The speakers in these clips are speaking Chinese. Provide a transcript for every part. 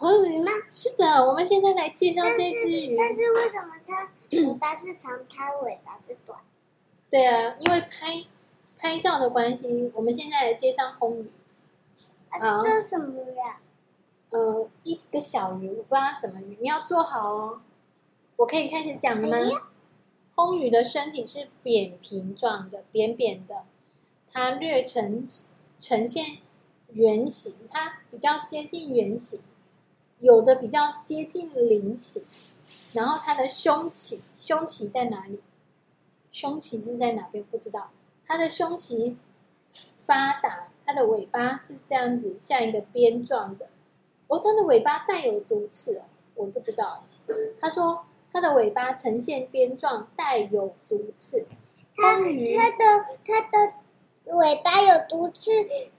红鱼吗？是的，我们现在来介绍这只鱼。但是，为什么它尾巴是长，它尾巴是短？对啊，因为拍拍照的关系，我们现在来介绍红鱼。啊，这是什么鱼呀？呃，一个小鱼，我不知道什么鱼，你要做好哦。我可以开始讲了吗？哎、红鱼的身体是扁平状的，扁扁的，它略呈呈现圆形，它比较接近圆形。有的比较接近菱形，然后它的胸鳍，胸鳍在哪里？胸鳍是在哪边？不知道。它的胸鳍发达，它的尾巴是这样子，像一个鞭状的。哦，它的尾巴带有毒刺哦，我不知道。他说它的尾巴呈现鞭状，带有毒刺。它它的它的尾巴有毒刺，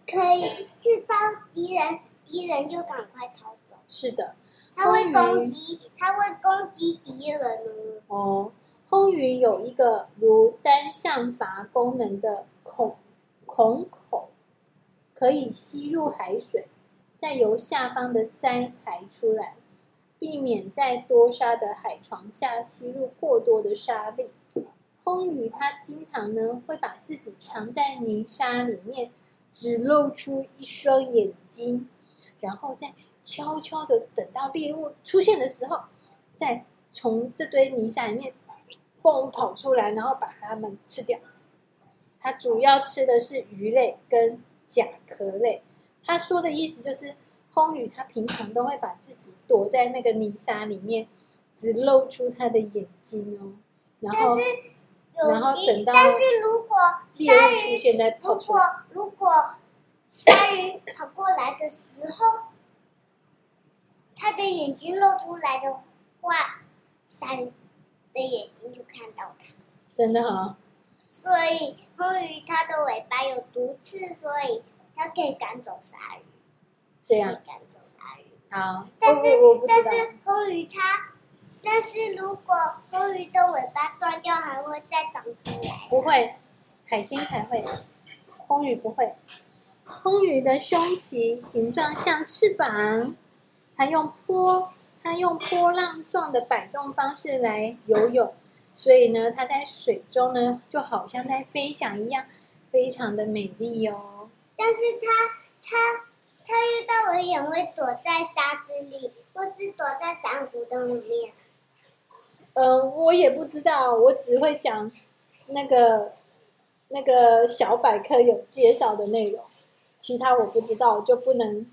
可以刺到敌人，敌人就赶快逃走。是的，它会攻击，它会攻击敌人哦。魟鱼有一个如单向阀功能的孔孔口，可以吸入海水，再由下方的鳃排出来，避免在多沙的海床下吸入过多的沙粒。魟鱼它经常呢会把自己藏在泥沙里面，只露出一双眼睛，然后再。悄悄的等到猎物出现的时候，再从这堆泥沙里面蹦跑出来，然后把它们吃掉。它主要吃的是鱼类跟甲壳类。他说的意思就是，红鱼它平常都会把自己躲在那个泥沙里面，只露出它的眼睛哦。然后，然后等到但是如果鲨鱼出现在跑出来，如果如果鲨鱼跑过来的时候。它的眼睛露出来的话，鲨鱼的眼睛就看到它。真的哈、哦。所以红鱼它的尾巴有毒刺，所以它可以赶走鲨鱼。这样。赶走鲨鱼。好。但是但是红鱼它，但是如果红鱼的尾巴断掉，还会再长出来。不会，海星才会，红鱼不会。魟鱼的胸鳍形状像翅膀。它用波，它用波浪状的摆动方式来游泳，所以呢，它在水中呢，就好像在飞翔一样，非常的美丽哦。但是它，它，它遇到危险会躲在沙子里，或是躲在珊瑚洞里面。嗯、呃，我也不知道，我只会讲那个那个小百科有介绍的内容，其他我不知道，就不能。